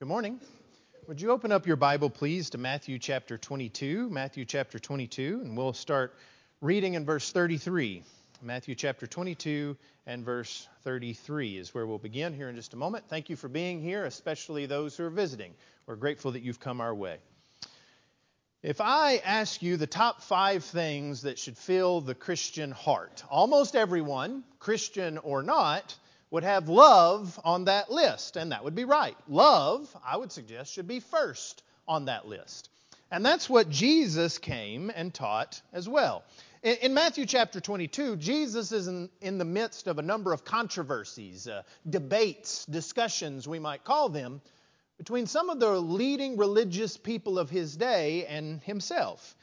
Good morning. Would you open up your Bible, please, to Matthew chapter 22? Matthew chapter 22, and we'll start reading in verse 33. Matthew chapter 22 and verse 33 is where we'll begin here in just a moment. Thank you for being here, especially those who are visiting. We're grateful that you've come our way. If I ask you the top five things that should fill the Christian heart, almost everyone, Christian or not, would have love on that list, and that would be right. Love, I would suggest, should be first on that list. And that's what Jesus came and taught as well. In, Matthew chapter 22, Jesus is in, in, the midst of a number of controversies, uh, debates, discussions, we might call them, between some of the leading religious people of his day and himself.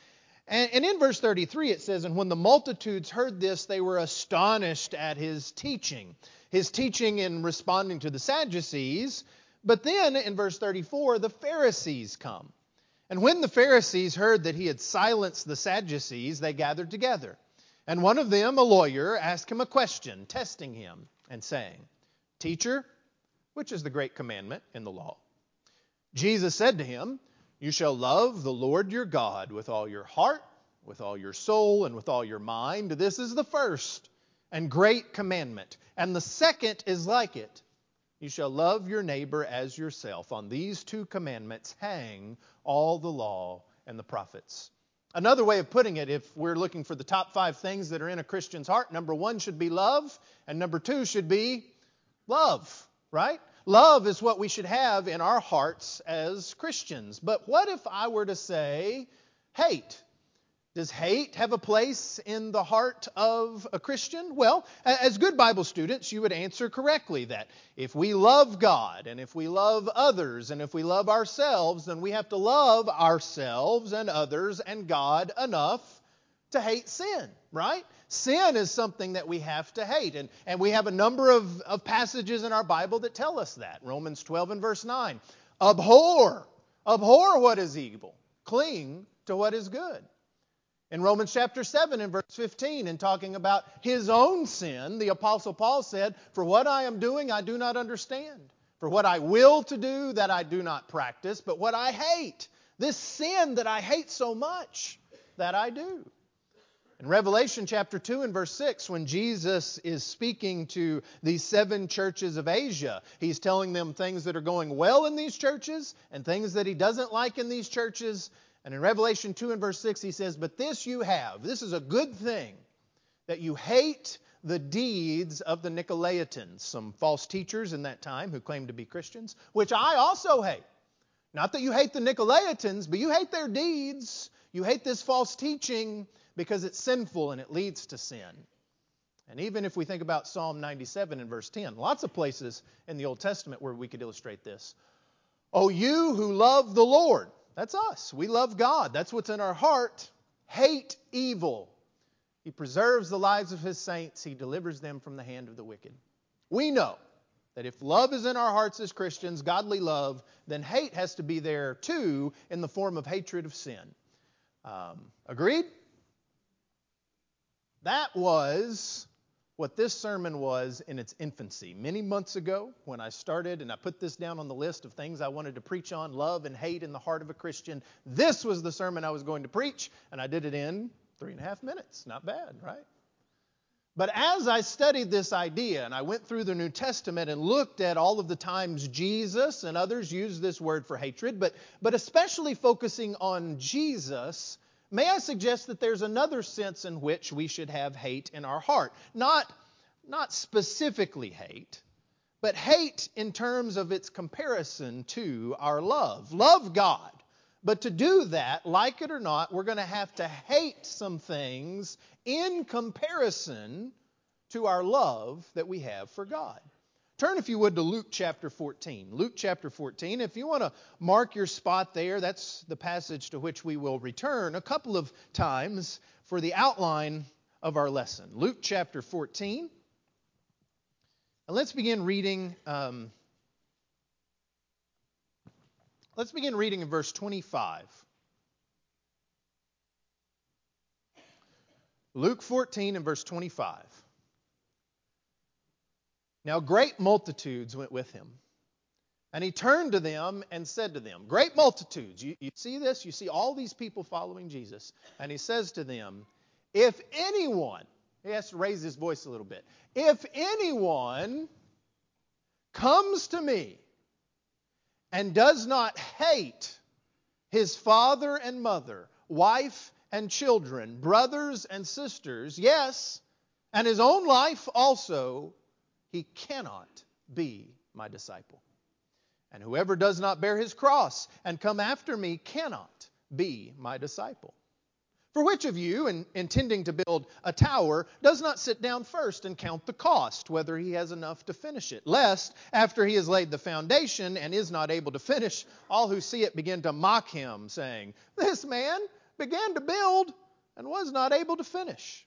And, and in verse 33, it says, And when the multitudes heard this, they were astonished at his teaching his teaching in responding to the Sadducees. But then in verse 34, the Pharisees come. And when the Pharisees heard that he had silenced the Sadducees, they gathered together. And one of them, a lawyer, asked him a question, testing him, and saying, Teacher, which is the great commandment in the law? Jesus said to him, You shall love the Lord your God with all your heart, with all your soul, and with all your mind. This is the first and great commandment. And the second is like it you shall love your neighbor as yourself. On these two commandments hang all the law and the prophets. Another way of putting it, if we're looking for the top five things that are in a Christian's heart, number one should be love, and number two should be love, right? Love is what we should have in our hearts as Christians. But what if I were to say hate? Does hate have a place in the heart of a Christian? Well, as good Bible students, you would answer correctly that if we love God and if we love others and if we love ourselves, then we have to love ourselves and others and God enough to hate sin, right? Sin is something that we have to hate. And, and we have a number of, of passages in our Bible that tell us that. Romans 12 and verse 9. Abhor, abhor what is evil, cling to what is good. In Romans chapter 7 and verse 15, in talking about his own sin, the Apostle Paul said, For what I am doing, I do not understand. For what I will to do, that I do not practice. But what I hate, this sin that I hate so much, that I do. In Revelation chapter 2 and verse 6, when Jesus is speaking to these seven churches of Asia, he's telling them things that are going well in these churches and things that he doesn't like in these churches. And in Revelation 2 and verse 6, he says, But this you have, this is a good thing, that you hate the deeds of the Nicolaitans, some false teachers in that time who claimed to be Christians, which I also hate. Not that you hate the Nicolaitans, but you hate their deeds. You hate this false teaching because it's sinful and it leads to sin. And even if we think about Psalm 97 and verse 10, lots of places in the Old Testament where we could illustrate this. Oh, you who love the Lord, that's us. We love God. That's what's in our heart. Hate evil. He preserves the lives of his saints, he delivers them from the hand of the wicked. We know that if love is in our hearts as Christians, godly love, then hate has to be there too in the form of hatred of sin. Um, agreed? That was what this sermon was in its infancy. Many months ago, when I started and I put this down on the list of things I wanted to preach on love and hate in the heart of a Christian, this was the sermon I was going to preach, and I did it in three and a half minutes. Not bad, right? But as I studied this idea and I went through the New Testament and looked at all of the times Jesus and others used this word for hatred, but, but especially focusing on Jesus, May I suggest that there's another sense in which we should have hate in our heart? Not, not specifically hate, but hate in terms of its comparison to our love. Love God. But to do that, like it or not, we're going to have to hate some things in comparison to our love that we have for God. Turn, if you would, to Luke chapter 14. Luke chapter 14. If you want to mark your spot there, that's the passage to which we will return a couple of times for the outline of our lesson. Luke chapter 14. And let's begin reading. Um, let's begin reading in verse 25. Luke 14 and verse 25. Now great multitudes went with him, And he turned to them and said to them, Great multitudes, you, you see this? You see all these people following Jesus. And he says to them, If anyone, he has to raise his voice a little bit, if anyone comes to me and does not hate his father and mother, wife and children, brothers and sisters, yes, and his own life also, he cannot be my disciple. And whoever does not bear his cross and come after me cannot be my disciple. For which of you, in intending to build a tower, does not sit down first and count the cost, whether he has enough to finish it? Lest, after he has laid the foundation and is not able to finish, all who see it begin to mock him, saying, This man began to build and was not able to finish.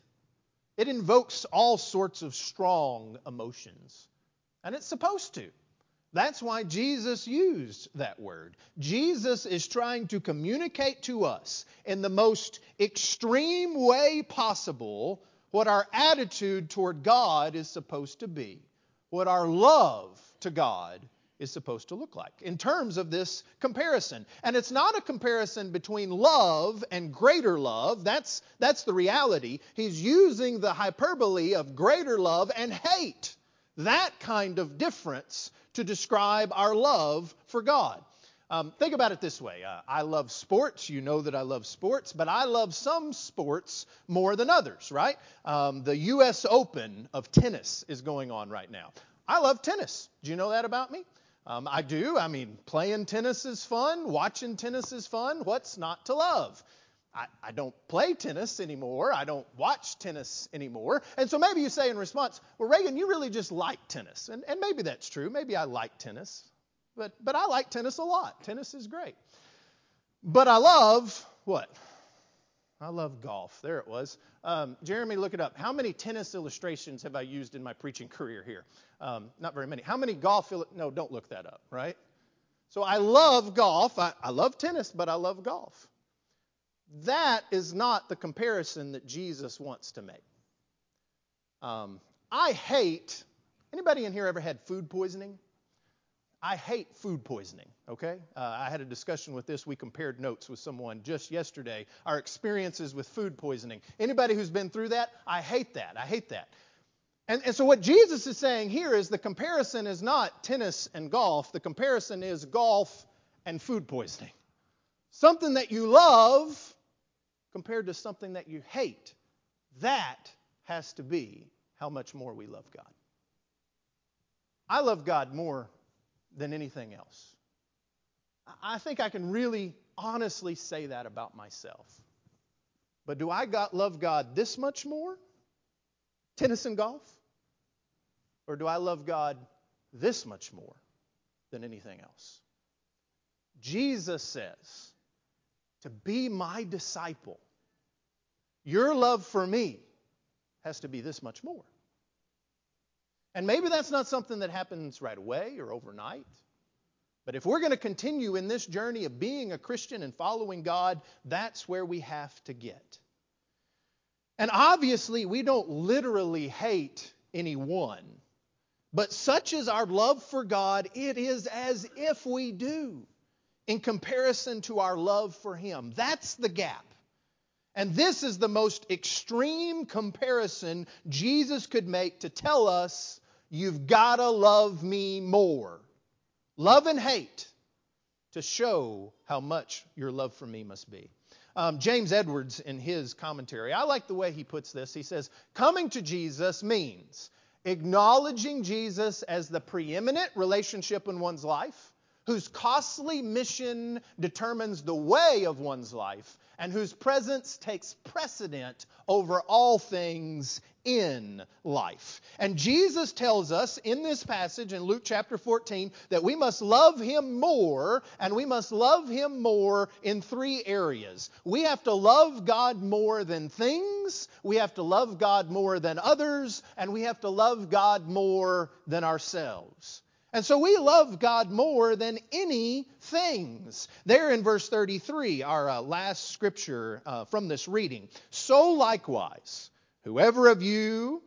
it invokes all sorts of strong emotions. And it's supposed to. That's why Jesus used that word. Jesus is trying to communicate to us in the most extreme way possible what our attitude toward God is supposed to be, what our love to God is supposed to look like in terms of this comparison. And it's not a comparison between love and greater love. That's, that's the reality. He's using the hyperbole of greater love and hate. That kind of difference to describe our love for God. Um, think about it this way uh, I love sports. You know that I love sports, but I love some sports more than others, right? Um, the U.S. Open of tennis is going on right now. I love tennis. Do you know that about me? Um, I do. I mean, playing tennis is fun, watching tennis is fun. What's not to love? I, I, don't play tennis anymore. I don't watch tennis anymore. And so maybe you say in response, well, Reagan, you really just like tennis. And, and maybe that's true. Maybe I like tennis. But, but I like tennis a lot. Tennis is great. But I love what? I love golf. There it was. Um, Jeremy, look it up. How many tennis illustrations have I used in my preaching career here? Um, not very many. How many golf? Il- no, don't look that up, right? So I love golf. I, I love tennis, but I love golf. That is not the comparison that Jesus wants to make. Um, I hate. Anybody in here ever had food poisoning? I hate food poisoning, okay? Uh, I had a discussion with this. We compared notes with someone just yesterday, our experiences with food poisoning. Anybody who's been through that, I hate that. I hate that. And, and so, what Jesus is saying here is the comparison is not tennis and golf, the comparison is golf and food poisoning. Something that you love compared to something that you hate. That has to be how much more we love God. I love God more than anything else. I think I can really honestly say that about myself. But do I got, love God this much more? Tennis and golf? Or do I love God this much more than anything else? Jesus says, to be my disciple, your love for me has to be this much more. And maybe that's not something that happens right away or overnight. But if we're going to continue in this journey of being a Christian and following God, that's where we have to get. And obviously, we don't literally hate anyone. But such is our love for God, it is as if we do in comparison to our love for Him. That's the gap. And this is the most extreme comparison Jesus could make to tell us you've got to love me more. Love and hate to show how much your love for me must be. Um, James Edwards, in his commentary, I like the way he puts this. He says, Coming to Jesus means acknowledging Jesus as the preeminent relationship in one's life whose costly mission determines the way of one's life, and whose presence takes precedent over all things in life. And Jesus tells us in this passage in Luke chapter 14 that we must love Him more, and we must love Him more in three areas. We have to love God more than things, we have to love God more than others, and we have to love God more than ourselves. And so we love God more than any things. There in verse 33, our uh, last scripture uh, from this reading. So likewise, whoever of you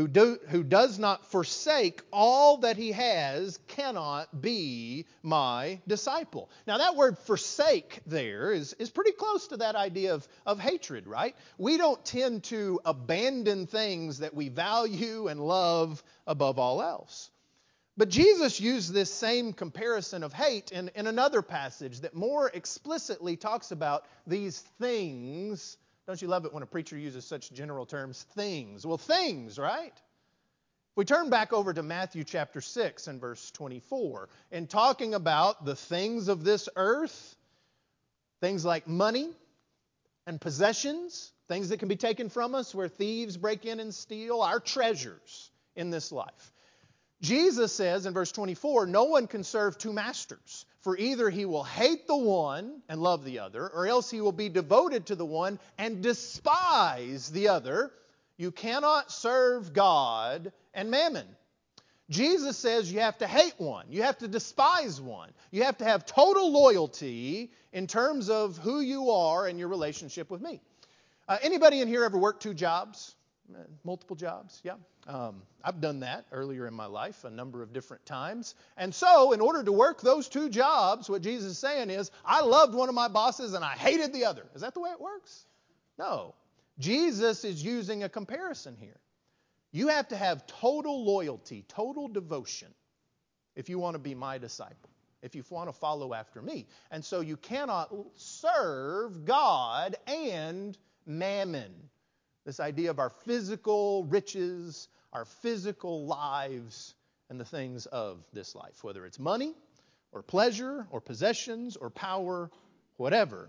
who, do, who does not forsake all that he has cannot be my disciple. Now, that word forsake there is, is pretty close to that idea of, of hatred, right? We don't tend to abandon things that we value and love above all else. But Jesus used this same comparison of hate in, in another passage that more explicitly talks about these things. Don't you love it when a preacher uses such general terms? Things. Well, things, right? If We turn back over to Matthew chapter 6 and verse 24, in talking about the things of this earth, things like money and possessions, things that can be taken from us where thieves break in and steal, our treasures in this life. Jesus says in verse 24, No one can serve two masters, for either he will hate the one and love the other, or else he will be devoted to the one and despise the other. You cannot serve God and mammon. Jesus says you have to hate one, you have to despise one, you have to have total loyalty in terms of who you are and your relationship with me. Uh, anybody in here ever worked two jobs? Multiple jobs? Yeah. Um, I've done that earlier in my life a number of different times. And so, in order to work those two jobs, what Jesus is saying is, I loved one of my bosses and I hated the other. Is that the way it works? No. Jesus is using a comparison here. You have to have total loyalty, total devotion, if you want to be my disciple, if you want to follow after me. And so, you cannot serve God and mammon this idea of our physical riches, our physical lives, and the things of this life, whether it's money or pleasure or possessions or power, whatever.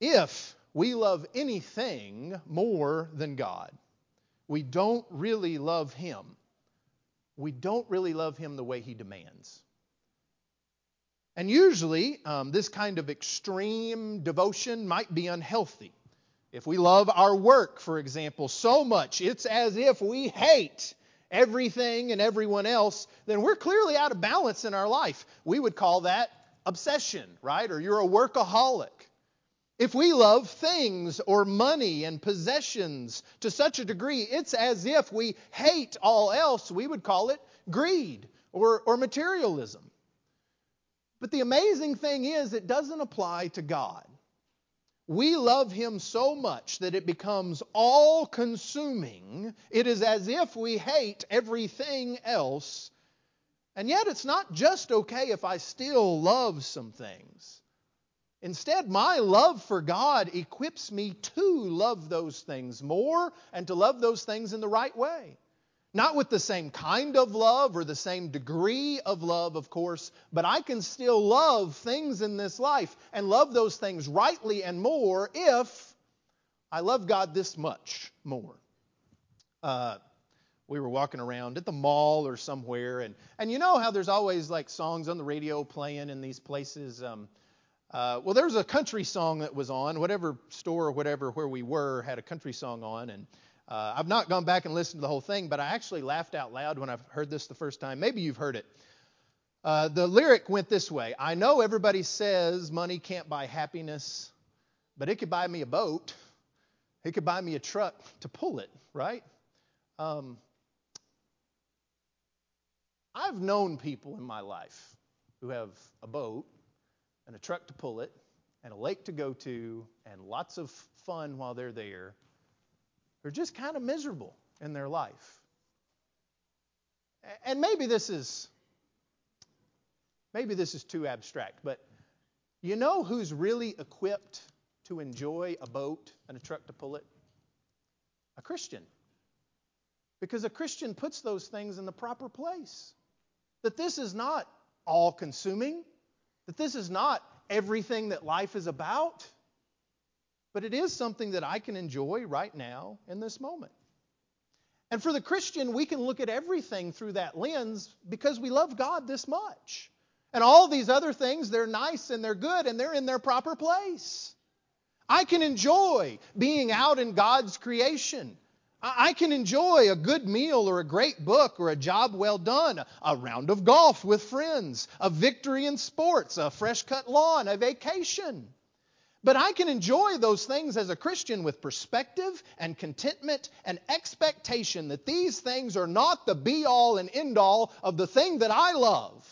If we love anything more than God, we don't really love Him. We don't really love Him the way He demands. And usually, um, this kind of extreme devotion might be unhealthy. If we love our work, for example, so much, it's as if we hate everything and everyone else, then we're clearly out of balance in our life. We would call that obsession, right? Or you're a workaholic. If we love things or money and possessions to such a degree, it's as if we hate all else. We would call it greed or, or materialism. But the amazing thing is, it doesn't apply to God. We love him so much that it becomes all consuming. It is as if we hate everything else. And yet, it's not just okay if I still love some things. Instead, my love for God equips me to love those things more and to love those things in the right way. Not with the same kind of love or the same degree of love, of course, but I can still love things in this life and love those things rightly and more if I love God this much more. Uh, we were walking around at the mall or somewhere, and, and you know how there's always like songs on the radio playing in these places. Um, uh, well, there was a country song that was on. Whatever store or whatever where we were had a country song on, and uh, I've not gone back and listened to the whole thing, but I actually laughed out loud when I heard this the first time. Maybe you've heard it. Uh, the lyric went this way I know everybody says money can't buy happiness, but it could buy me a boat. It could buy me a truck to pull it, right? Um, I've known people in my life who have a boat and a truck to pull it and a lake to go to and lots of fun while they're there they're just kind of miserable in their life. And maybe this is maybe this is too abstract, but you know who's really equipped to enjoy a boat and a truck to pull it? A Christian. Because a Christian puts those things in the proper place. That this is not all consuming, that this is not everything that life is about, but it is something that I can enjoy right now in this moment. And for the Christian, we can look at everything through that lens because we love God this much. And all these other things, they're nice and they're good and they're in their proper place. I can enjoy being out in God's creation. I can enjoy a good meal or a great book or a job well done, a round of golf with friends, a victory in sports, a fresh cut lawn, a vacation. But I can enjoy those things as a Christian with perspective and contentment and expectation that these things are not the be all and end all of the thing that I love.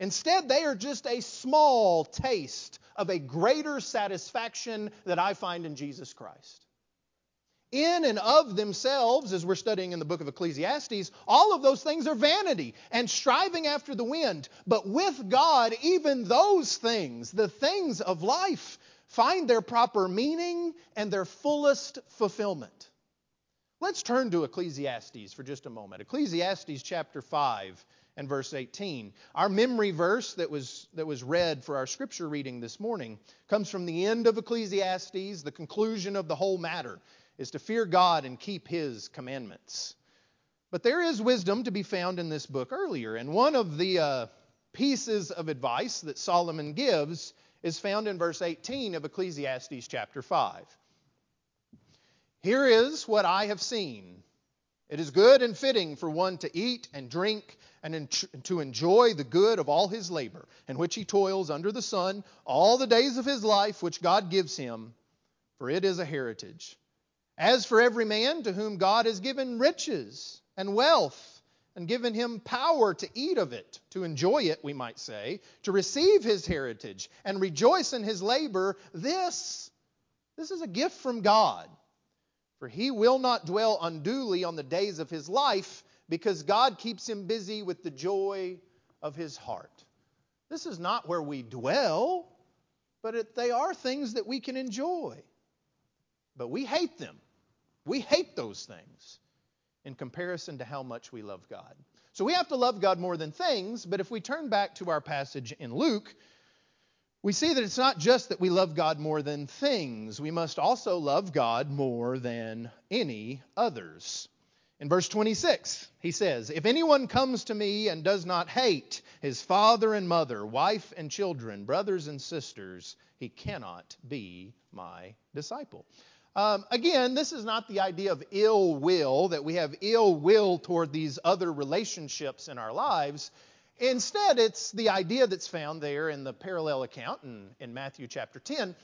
Instead, they are just a small taste of a greater satisfaction that I find in Jesus Christ. In and of themselves, as we're studying in the book of Ecclesiastes, all of those things are vanity and striving after the wind. But with God, even those things, the things of life, find their proper meaning and their fullest fulfillment. Let's turn to Ecclesiastes for just a moment. Ecclesiastes chapter 5 and verse 18. Our memory verse that was, that was read for our scripture reading this morning comes from the end of Ecclesiastes. The conclusion of the whole matter is to fear God and keep his commandments. But there is wisdom to be found in this book earlier, and one of the uh, pieces of advice that Solomon gives is found in verse 18 of Ecclesiastes chapter 5. Here is what I have seen. It is good and fitting for one to eat and drink and to enjoy the good of all his labor, in which he toils under the sun all the days of his life which God gives him, for it is a heritage. As for every man to whom God has given riches and wealth, and given him power to eat of it, to enjoy it, we might say, to receive his heritage and rejoice in his labor, this, this is a gift from God. For he will not dwell unduly on the days of his life, because God keeps him busy with the joy of his heart. This is not where we dwell, but it, they are things that we can enjoy. But we hate them. We hate those things in comparison to how much we love God. So we have to love God more than things, but if we turn back to our passage in Luke, we see that it's not just that we love God more than things, we must also love God more than any others. In verse 26, he says, If anyone comes to me and does not hate his father and mother, wife and children, brothers and sisters, he cannot be my disciple. Um, again, this is not the idea of ill will, that we have ill will toward these other relationships in our lives. Instead, it's the idea that's found there in the parallel account in, in Matthew chapter 10.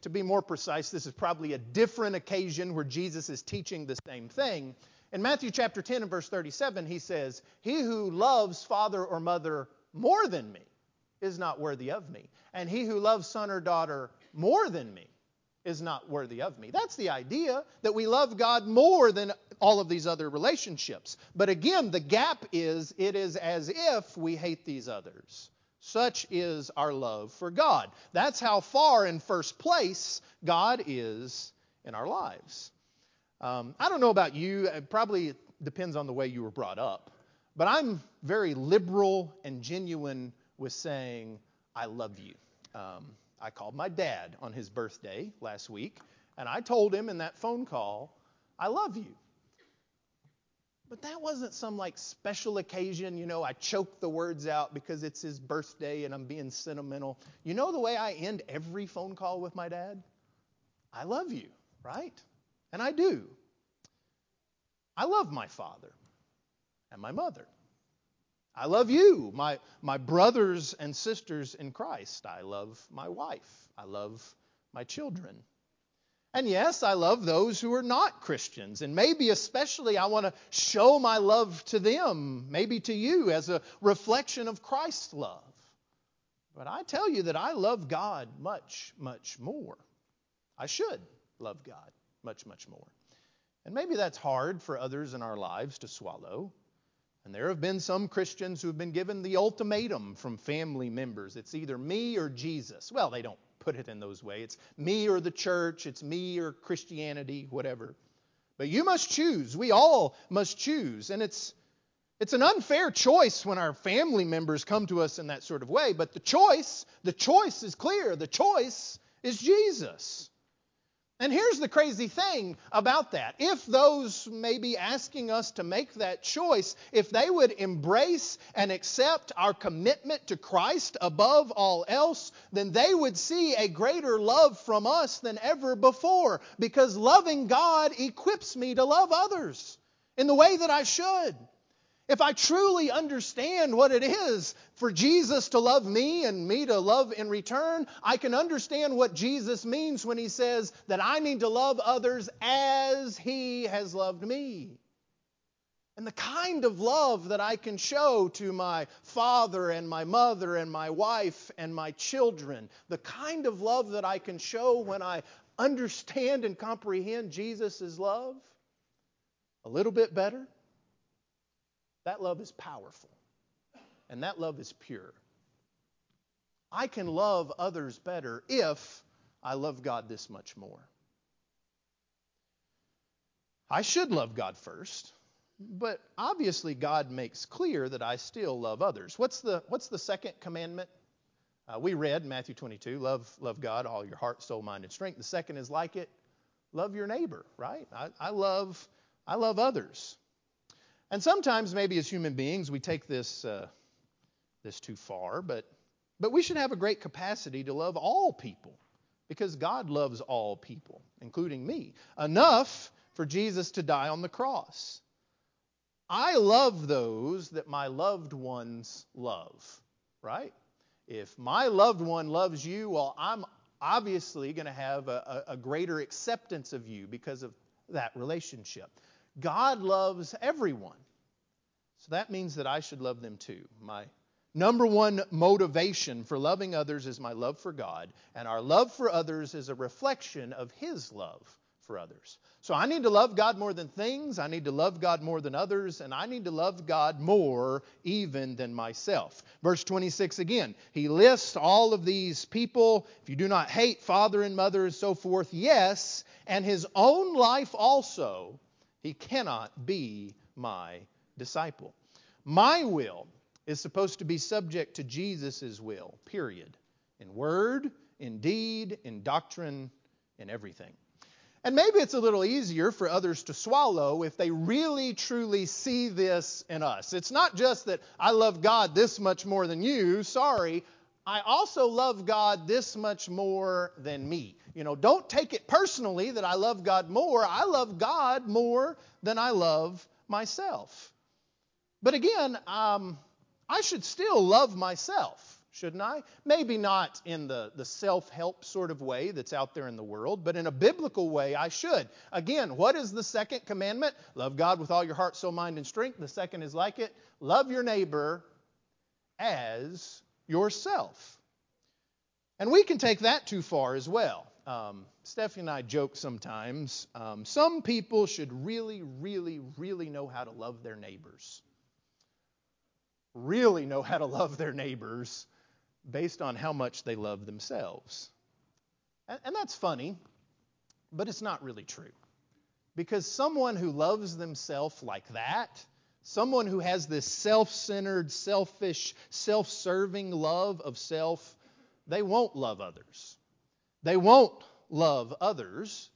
To be more precise, this is probably a different occasion where Jesus is teaching the same thing. In Matthew chapter 10 and verse 37, he says, He who loves father or mother more than me is not worthy of me. And he who loves son or daughter more than me is not worthy of me. That's the idea that we love God more than all of these other relationships. But again, the gap is it is as if we hate these others. Such is our love for God. That's how far in first place God is in our lives. Um, I don't know about you, it probably depends on the way you were brought up, but I'm very liberal and genuine with saying, I love you. Um, I called my dad on his birthday last week, and I told him in that phone call, I love you. But that wasn't some like special occasion, you know, I choked the words out because it's his birthday and I'm being sentimental. You know the way I end every phone call with my dad? I love you, right? And I do. I love my father and my mother. I love you, my, my brothers and sisters in Christ. I love my wife. I love my children. And yes, I love those who are not Christians. And maybe especially I want to show my love to them, maybe to you, as a reflection of Christ's love. But I tell you that I love God much, much more. I should love God much, much more. And maybe that's hard for others in our lives to swallow. And there have been some Christians who have been given the ultimatum from family members it's either me or Jesus. Well, they don't put it in those ways. It's me or the church, it's me or Christianity, whatever. But you must choose. We all must choose. And it's It's an unfair choice when our family members come to us in that sort of way, but the choice, the choice is clear. The choice is Jesus. And here's the crazy thing about that. If those may be asking us to make that choice, if they would embrace and accept our commitment to Christ above all else, then they would see a greater love from us than ever before. Because loving God equips me to love others in the way that I should. If I truly understand what it is for Jesus to love me and me to love in return, I can understand what Jesus means when he says that I need to love others as he has loved me. And the kind of love that I can show to my father and my mother and my wife and my children, the kind of love that I can show when I understand and comprehend Jesus' love a little bit better that love is powerful, and that love is pure. I can love others better if I love God this much more. I should love God first, but obviously God makes clear that I still love others. What's the, what's the second commandment? Uh, we read Matthew 22, love, love God, all your heart, soul, mind, and strength. The second is like it, love your neighbor, right? I, I love, I love others. And sometimes, maybe as human beings, we take this, uh, this too far, but, but we should have a great capacity to love all people because God loves all people, including me, enough for Jesus to die on the cross. I love those that my loved ones love, right? If my loved one loves you, well, I'm obviously going to have a, a, greater acceptance of you because of that relationship. God loves everyone. So that means that I should love them too. My number one motivation for loving others is my love for God, and our love for others is a reflection of His love for others. So I need to love God more than things, I need to love God more than others, and I need to love God more even than myself. Verse 26 again, he lists all of these people. If you do not hate father and mother and so forth, yes, and his own life also he cannot be my disciple. My will is supposed to be subject to Jesus' will, period. In word, in deed, in doctrine, in everything. And maybe it's a little easier for others to swallow if they really truly see this in us. It's not just that I love God this much more than you. Sorry. I also love God this much more than me. You know, don't take it personally that I love God more. I love God more than I love myself. But again, um, I should still love myself, shouldn't I? Maybe not in the, the self help sort of way that's out there in the world, but in a biblical way, I should. Again, what is the second commandment? Love God with all your heart, soul, mind, and strength. The second is like it love your neighbor as yourself. And we can take that too far as well. Um, Stephanie and I joke sometimes. Um, some people should really, really, really know how to love their neighbors. Really know how to love their neighbors based on how much they love themselves. And, and that's funny, but it's not really true. Because someone who loves themselves like that, someone who has this self centered, selfish, self serving love of self, they won't love others. They won't love others.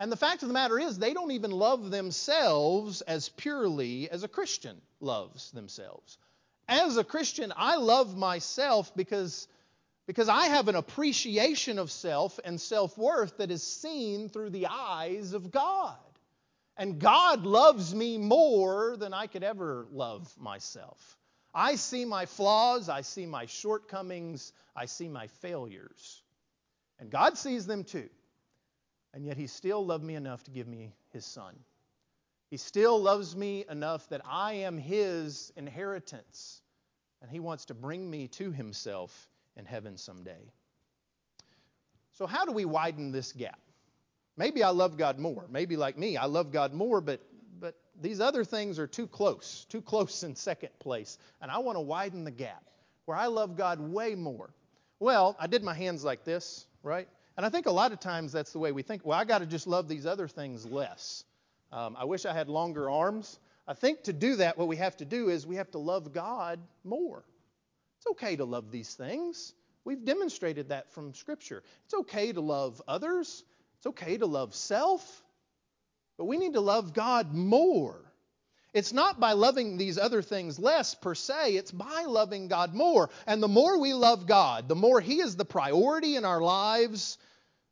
And the fact of the matter is, they don't even love themselves as purely as a Christian loves themselves. As a Christian, I love myself because, because I have an appreciation of self and self worth that is seen through the eyes of God. And God loves me more than I could ever love myself. I see my flaws, I see my shortcomings, I see my failures. And God sees them too. And yet He still loved me enough to give me His Son. He still loves me enough that I am His inheritance. And He wants to bring me to Himself in heaven someday. So, how do we widen this gap? Maybe I love God more. Maybe, like me, I love God more, but, but these other things are too close, too close in second place. And I want to widen the gap where I love God way more. Well, I did my hands like this right? And I think a lot of times that's the way we think. Well, I got to just love these other things less. Um, I wish I had longer arms. I think to do that, what we have to do is we have to love God more. It's okay to love these things. We've demonstrated that from Scripture. It's okay to love others, it's okay to love self, but we need to love God more. It's not by loving these other things less per se, it's by loving God more. And the more we love God, the more He is the priority in our lives,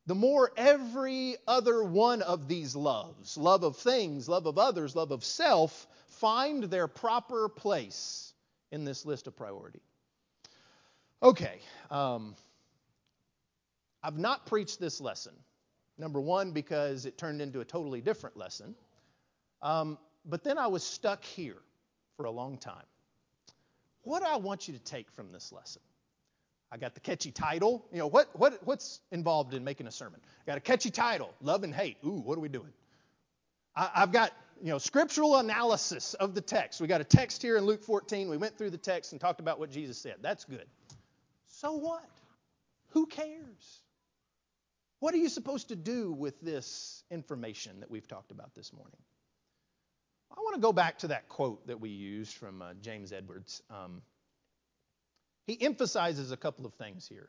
the more every other one of these loves love of things, love of others, love of self find their proper place in this list of priority. Okay, um, I've not preached this lesson. Number one, because it turned into a totally different lesson. Um, but then I was stuck here for a long time. What do I want you to take from this lesson? I got the catchy title. You know, what, what, what's involved in making a sermon? I got a catchy title, Love and Hate. Ooh, what are we doing? I, I've got, you know, scriptural analysis of the text. We got a text here in Luke 14. We went through the text and talked about what Jesus said. That's good. So what? Who cares? What are you supposed to do with this information that we've talked about this morning? I want to go back to that quote that we used from uh, James Edwards. Um, he emphasizes a couple of things here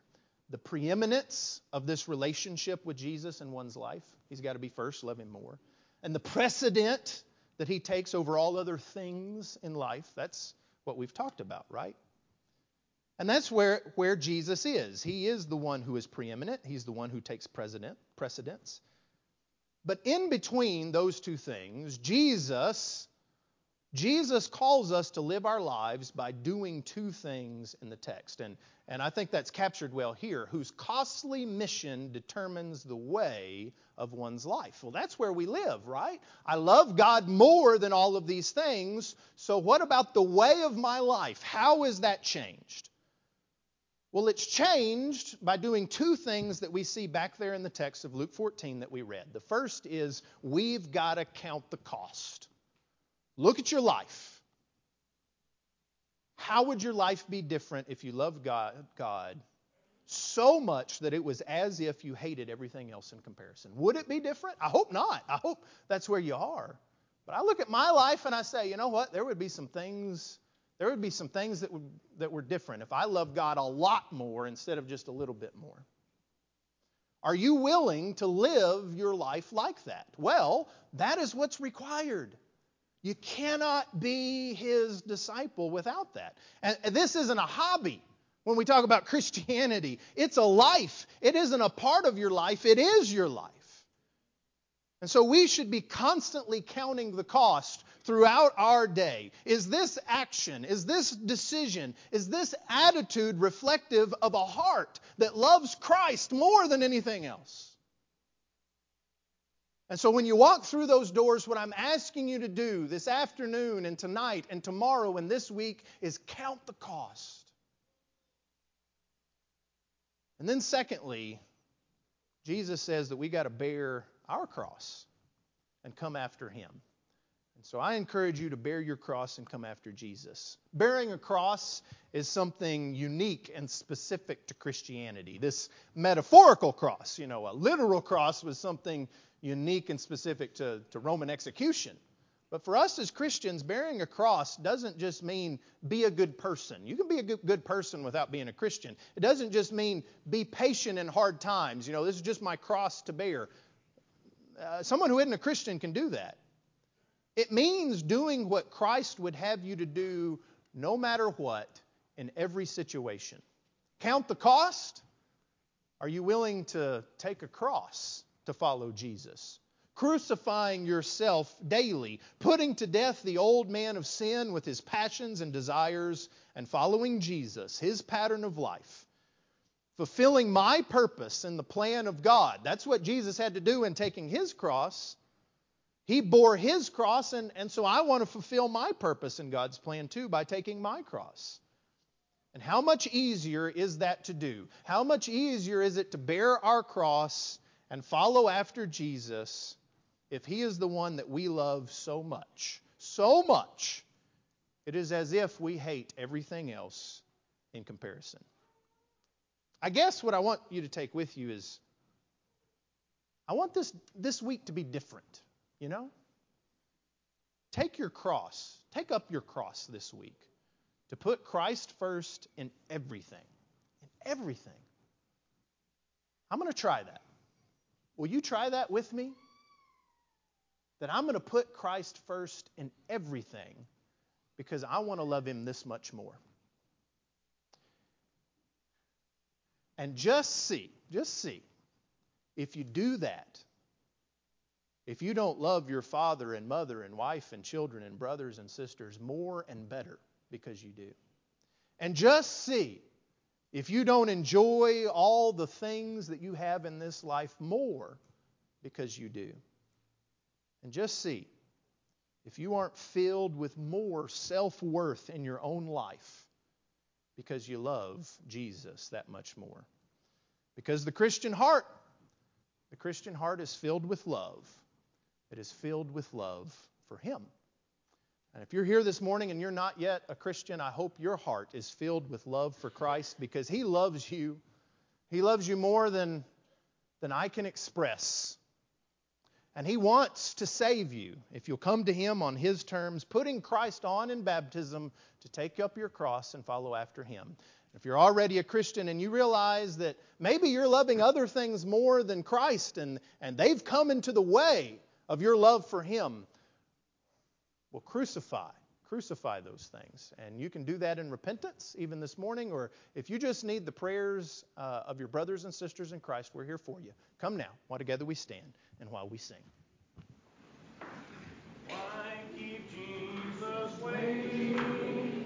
the preeminence of this relationship with Jesus in one's life. He's got to be first, love him more. And the precedent that he takes over all other things in life. That's what we've talked about, right? And that's where, where Jesus is. He is the one who is preeminent, he's the one who takes precedent, precedence. But in between those two things, Jesus Jesus calls us to live our lives by doing two things in the text. And, and I think that's captured well here whose costly mission determines the way of one's life. Well, that's where we live, right? I love God more than all of these things. So, what about the way of my life? How is that changed? Well, it's changed by doing two things that we see back there in the text of Luke 14 that we read. The first is we've got to count the cost. Look at your life. How would your life be different if you loved God, God so much that it was as if you hated everything else in comparison? Would it be different? I hope not. I hope that's where you are. But I look at my life and I say, you know what? There would be some things there would be some things that would that were different if I loved God a lot more instead of just a little bit more. Are you willing to live your life like that? Well, that is what's required. You cannot be his disciple without that. And this isn't a hobby when we talk about Christianity, it's a life. It isn't a part of your life, it is your life. And so we should be constantly counting the cost throughout our day. Is this action, is this decision, is this attitude reflective of a heart that loves Christ more than anything else? And so when you walk through those doors, what I'm asking you to do this afternoon and tonight and tomorrow and this week is count the cost. And then, secondly, Jesus says that we got to bear our cross and come after him. And so I encourage you to bear your cross and come after Jesus. Bearing a cross is something unique and specific to Christianity. This metaphorical cross, you know, a literal cross was something unique and specific to, to Roman execution. But for us as Christians, bearing a cross doesn't just mean be a good person. You can be a good, good, person without being a Christian. It doesn't just mean be patient in hard times. You know, this is just my cross to bear. Uh, someone who isn't a Christian can do that. It means doing what Christ would have you to do no matter what in every situation. Count the cost. Are you willing to take a cross to follow Jesus? Crucifying yourself daily, putting to death the old man of sin with his passions and desires, and following Jesus, his pattern of life fulfilling my purpose in the plan of God. That's what Jesus had to do in taking his cross. He bore his cross, and, and so I want to fulfill my purpose in God's plan too by taking my cross. And how much easier is that to do? How much easier is it to bear our cross and follow after Jesus if he is the one that we love so much? So much. It is as if we hate everything else in comparison. I guess what I want you to take with you is I want this, this week to be different, you know? take your cross, take up your cross this week to put Christ first in everything. In everything. I'm going to try that. Will you try that with me? That I'm going to put Christ first in everything because I want to love him this much more. And just see, just see, if you do that, if you don't love your father and mother and wife and children and brothers and sisters more and better because you do. And just see if you don't enjoy all the things that you have in this life more because you do. And just see if you aren't filled with more self worth in your own life because you love Jesus that much more. Because the Christian heart, the Christian heart is filled with love. It is filled with love for Him. And if you're here this morning and you're not yet a Christian, I hope your heart is filled with love for Christ because He loves you. He loves you more than, than I can express. And He wants to save you if you'll come to Him on His terms, putting Christ on in baptism to take up your cross and follow after Him. If you're already a Christian and you realize that maybe you're loving other things more than Christ and, and they've come into the way of your love for Him, well, crucify. Crucify those things. And you can do that in repentance, even this morning, or if you just need the prayers uh, of your brothers and sisters in Christ, we're here for you. Come now, while together we stand and while we sing.